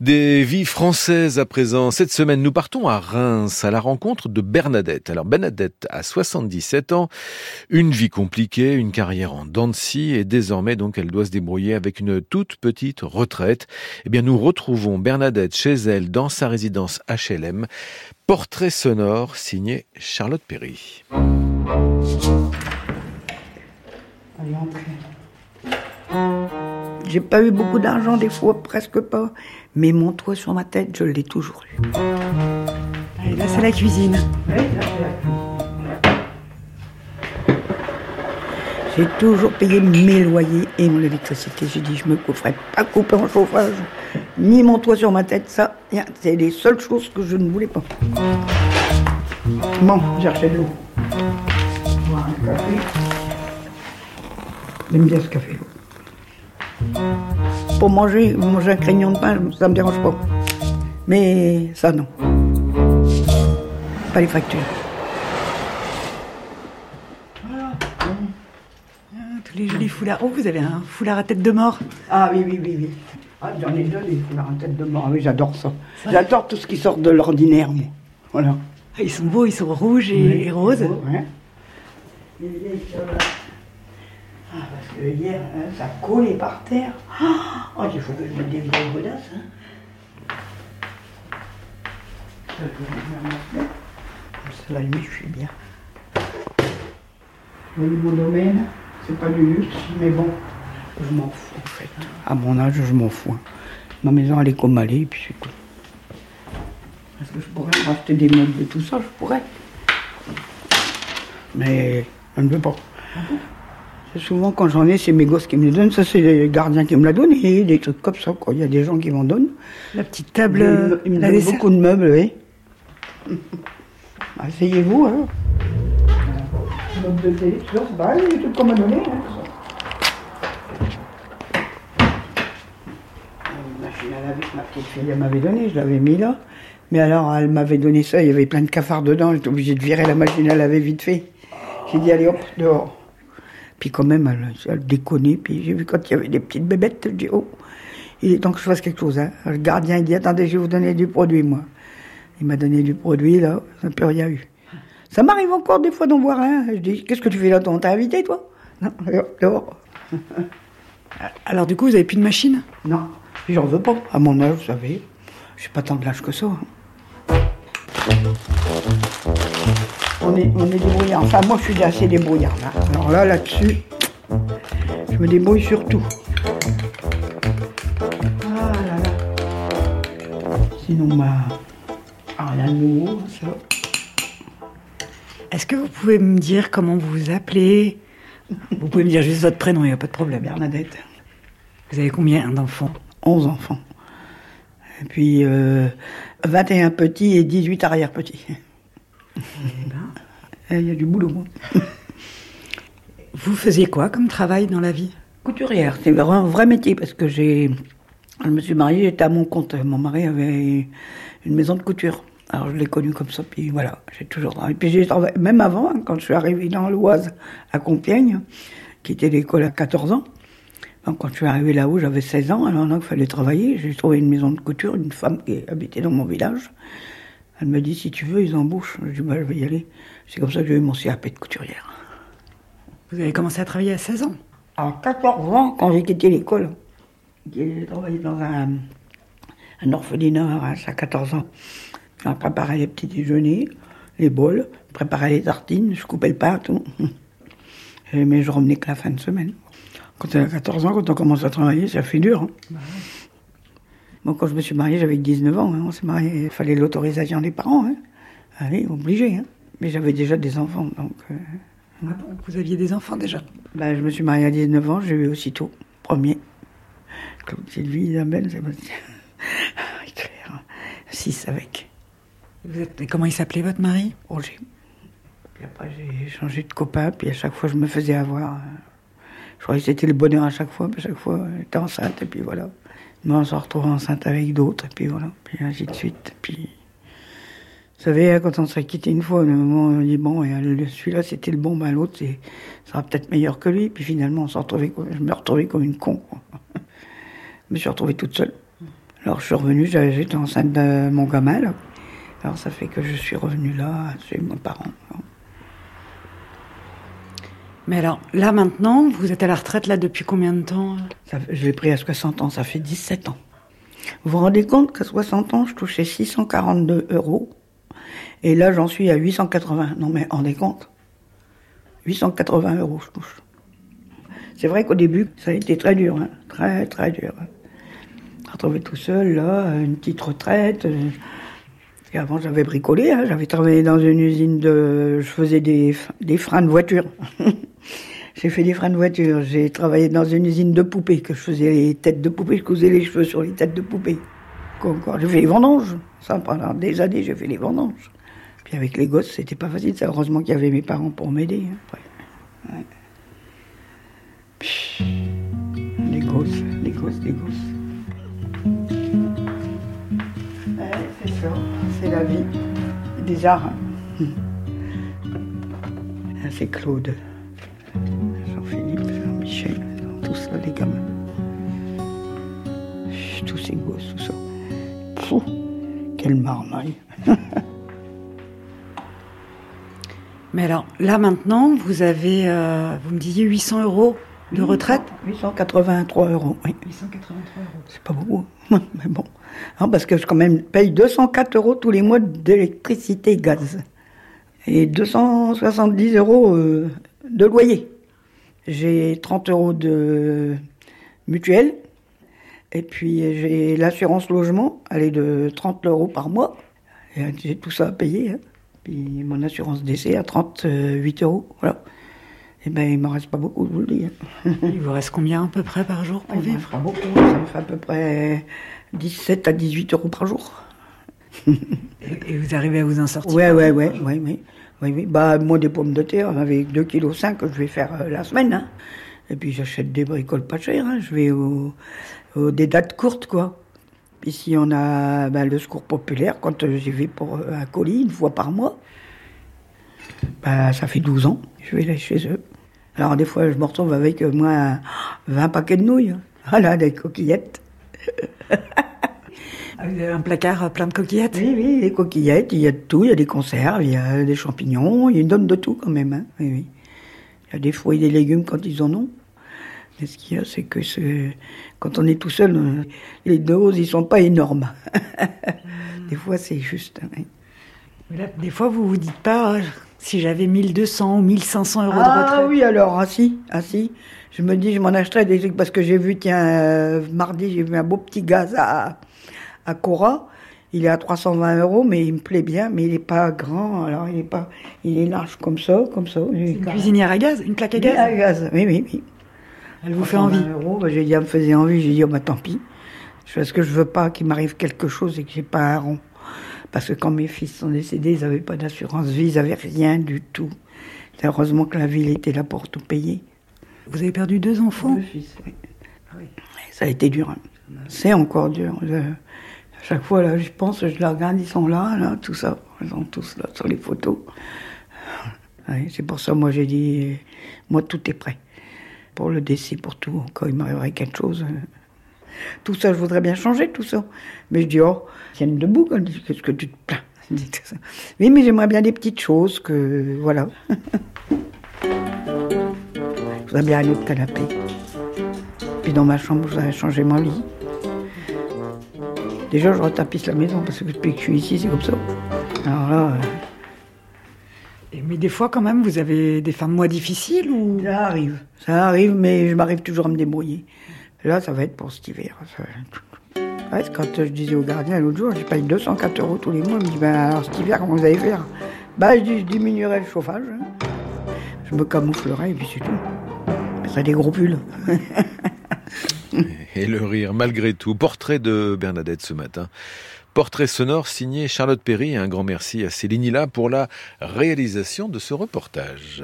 Des vies françaises à présent. Cette semaine, nous partons à Reims à la rencontre de Bernadette. Alors Bernadette a 77 ans, une vie compliquée, une carrière en dents et désormais donc elle doit se débrouiller avec une toute petite retraite. Eh bien nous retrouvons Bernadette chez elle dans sa résidence HLM. Portrait sonore signé Charlotte Perry. J'ai pas eu beaucoup d'argent des fois, presque pas. Mais mon toit sur ma tête, je l'ai toujours eu. Et là, c'est la cuisine. J'ai toujours payé mes loyers et mon électricité. J'ai dit, je me ferai pas couper en chauffage, ni mon toit sur ma tête. Ça, c'est les seules choses que je ne voulais pas. Bon, j'ai de l'eau. J'aime bien ce café. Pour manger, manger un craignon de pain, ça me dérange pas. Mais ça, non. Pas les factures. Voilà. Ah, tous les jolis foulards. Oh, vous avez un foulard à tête de mort. Ah oui, oui, oui, oui. Ah, j'en ai deux, des foulards à tête de mort. Ah oui, j'adore ça. J'adore tout ce qui sort de l'ordinaire, moi. Voilà. Ah, ils sont beaux, ils sont rouges et, roses. ouais. Ah, parce que hier, hein, ça collait par terre. Oh, il faut que je des vraies godasses. Hein. Ça, la nuit, je suis bien. Le nouveau domaine, c'est pas du luxe, mais bon, je m'en fous en fait. À mon âge, je m'en fous. Hein. Ma maison, elle est comme elle est, et puis c'est tout. Est-ce que je pourrais racheter des meubles et tout ça, je pourrais. Mais je ne veux pas. Ah Souvent, quand j'en ai, c'est mes gosses qui me les donnent. Ça, c'est les gardiens qui me la donnent. Et des trucs comme ça, quoi. Il y a des gens qui m'en donnent. La petite table. Ils me, donnent beaucoup de meubles, oui. Asseyez-vous, hein. Meuble de télé, toujours, c'est pareil, il y a tout qu'on m'a donné. Hein, machine à laver que ma petite fille m'avait donné, je l'avais mis là. Mais alors, elle m'avait donné ça, il y avait plein de cafards dedans, j'étais obligée de virer la machine à laver vite fait. J'ai dit, allez hop, dehors. Puis quand même, elle, déconnait. Puis j'ai vu quand il y avait des petites bébêtes, je dis, oh, il est temps que je fasse quelque chose. Hein. Le gardien, il dit, attendez, je vais vous donner du produit, moi. Il m'a donné du produit, là, ça n'a plus rien eu. Ça m'arrive encore des fois d'en voir un. Je dis, qu'est-ce que tu fais là On t'a invité, toi? Non, dehors. Alors, du coup, vous n'avez plus de machine? Non, j'en veux pas. À mon âge, vous savez, j'ai pas tant de l'âge que ça. Hein. On est, on est Enfin, moi, je suis assez débrouillard. Là. Alors là, là-dessus, je me débrouille sur tout. Ah là là. Sinon, bah, rien de nouveau, ça. Est-ce que vous pouvez me dire comment vous vous appelez? Vous pouvez me dire juste votre prénom, il n'y a pas de problème. Bernadette. Vous avez combien d'enfants? 11 enfants. Et puis, euh, 21 petits et 18 arrière-petits. Eh ben. Il y a du boulot. Vous faisiez quoi comme travail dans la vie? Couturière. C'est un vrai métier parce que j'ai. Je me suis mariée, j'étais à mon compte. Mon mari avait une maison de couture. Alors je l'ai connu comme ça, puis voilà, j'ai toujours travaillé. Puis même avant, hein, quand je suis arrivée dans l'Oise, à Compiègne, qui était l'école à 14 ans. Quand je suis arrivée là-haut, j'avais 16 ans, alors là, il fallait travailler. J'ai trouvé une maison de couture, une femme qui habitait dans mon village. Elle me dit, si tu veux, ils embauchent. Je dis, bah, je vais y aller. C'est comme ça que j'ai eu mon CAP de couturière. Vous avez commencé à travailler à 16 ans À 14 ans, quand j'ai quitté l'école. J'ai travaillé dans un, un orphelinat à 14 ans. Je préparais les petits déjeuners, les bols, je préparais les tartines, je coupais le pain, tout. Mais je revenais que la fin de semaine. Quand on a 14 ans, quand on commence à travailler, ça fait dur. Hein. Bah Moi, quand je me suis mariée, j'avais 19 ans. Hein. On s'est marié, il fallait l'autorisation des parents. Hein. Allez, obligé. Hein. Mais j'avais déjà des enfants, donc... Euh, ah vous aviez des enfants déjà? Bah, Je me suis mariée à 19 ans, j'ai eu aussitôt, premier. Claude Sylvie, Isabelle, Sébastien. Claire. Six avec. Vous êtes... Et comment il s'appelait votre mari? Roger. Puis après, j'ai changé de copain, puis à chaque fois, je me faisais avoir. Je croyais que c'était le bonheur à chaque fois, puis à chaque fois, j'étais enceinte, et puis voilà. Moi, on se retrouve enceinte avec d'autres, et puis voilà, puis ainsi de suite. Puis vous savez, hein, quand on serait quitté une fois, on dit bon, celui-là c'était le bon, ben l'autre sera peut-être meilleur que lui. Puis finalement, on retrouvait, je me retrouvais comme une con. je me suis retrouvée toute seule. Alors je suis revenue, j'étais enceinte de mon gamin là. Alors ça fait que je suis revenue là, chez mes parents. Mais alors, là maintenant, vous êtes à la retraite là depuis combien de temps euh? Je l'ai pris à 60 ans, ça fait 17 ans. Vous vous rendez compte qu'à 60 ans, je touchais 642 euros? Et là, j'en suis à 880. Non mais, rendez compte 880 euros, je touche. C'est vrai qu'au début, ça a été très dur, hein. très très dur. Retrouver tout seul, là, une petite retraite. euh, Et avant, j'avais bricolé, hein. j'avais travaillé dans une usine de... Je faisais des, des freins de voiture. j'ai fait des freins de voiture. J'ai travaillé dans une usine de poupées, que je faisais les têtes de poupées, je cousais les cheveux sur les têtes de poupées. J'ai fait les vendanges. Ça, pendant des années, j'ai fait les vendanges. Puis avec les gosses, c'était pas facile. Ça, heureusement qu'il y avait mes parents pour m'aider. hein. Les gosses, les gosses, les gosses. Ouais, c'est ça, c'est la vie des arts. Ah, C'est Claude, là, les gamins. Tous ces gosses, tout ça. Pfff, quelle marmaille. Mais alors, là maintenant, vous avez, euh, vous me disiez 800 euros de retraite 883 euros, oui. 883 euros. C'est pas beaucoup, mais bon. Non, parce que je quand même paye 204 euros tous les mois d'électricité et gaz. Et 270 euros euh, de loyer. J'ai 30 euros de mutuelle. Et puis j'ai l'assurance logement, elle est de 30 euros par mois. J'ai tout ça à payer. hein. Puis mon assurance décès à 38 euros. Voilà. Et ben il m'en reste pas beaucoup, je vous le dis. hein. Il vous reste combien à peu près par jour pour me vivre fera beaucoup, ça me fait à peu près 17 à 18 euros par jour. et, et vous arrivez à vous en sortir ouais, ouais, ouais. Oui, oui. Bah, moi, des pommes de terre, avec 2,5 kg que je vais faire euh, la semaine. hein. Et puis, j'achète des bricoles pas chères. hein. Je vais au, au- des dates courtes, quoi. Ici, on a ben, le secours populaire, quand euh, j'y vais pour euh, un colis, une fois par mois. Bah, ça fait 12 ans, je vais là chez eux. Alors, des fois, je me retrouve avec moi 20 paquets de nouilles. hein. Voilà, des coquillettes. Ah, un placard plein de coquillettes Oui, oui, des coquillettes, il y a de tout, il y a des conserves, il y a des champignons, il donne de tout quand même. Hein. Oui, oui. Il y a des fruits et des légumes quand ils en ont. Mais ce qu'il y a, c'est que quand on est tout seul, euh, les doses, ils sont pas énormes. des fois, c'est juste. hein, oui. Mais là, Des fois, vous vous dites pas, euh, si j'avais 1200 ou 1500 euros de Ah retraite. oui, alors, ah si, ah si. Je me dis, je m'en achèterais des trucs parce que j'ai vu, tiens, euh, mardi, j'ai vu un beau petit gaz à, à Cora. Il est à 320 euros, mais il me plaît bien, mais il est pas grand, alors il est pas, il est large comme ça, comme ça. une cuisinière à gaz Une plaque à gaz à gaz, oui, oui, oui. Elle vous fait 320 envie euros, bah, j'ai dit, elle me faisait envie, j'ai dit, oh, bah, tant pis. Parce que je veux pas qu'il m'arrive quelque chose et que j'ai pas un rond. Parce que quand mes fils sont décédés, ils avaient pas d'assurance vie, ils avaient rien du tout. Heureusement que la ville était là pour tout payer. Vous avez perdu deux enfants Deux fils, oui. Ça a été dur. hein. C'est encore dur. À chaque fois, là, je pense, je les regarde, ils sont là, tout ça. Ils sont tous là sur les photos. C'est pour ça, moi, j'ai dit, moi, tout est prêt. Pour le décès, pour tout. Quand il m'arriverait quelque chose. Tout ça, je voudrais bien changer, tout ça. Mais je dis, oh, tienne debout, qu'est-ce que tu te plains. Oui, mais j'aimerais bien des petites choses que, voilà. je voudrais bien un autre canapé. Puis dans ma chambre, je voudrais changer mon lit. Déjà, je retapisse la maison parce que depuis que je suis ici, c'est comme ça. Alors là, euh, Mais des fois, quand même, vous avez des fins de mois difficiles ou? Ça arrive. Ça arrive, mais je m'arrive toujours à me débrouiller. Là, ça va être pour cet hiver. ça. Ouais, quand je disais au gardien l'autre jour, je paye 204 euros tous les mois. Il me dit, ben, alors cet hiver, comment vous allez faire? Bah, je dis, je diminuerai le chauffage. hein. Je me camouflerai et puis c'est tout. Je mettrai des gros pulls. Et le rire, malgré tout. Portrait de Bernadette ce matin. Portrait sonore signé Charlotte Perry. Un grand merci à Céline Hilla pour la réalisation de ce reportage.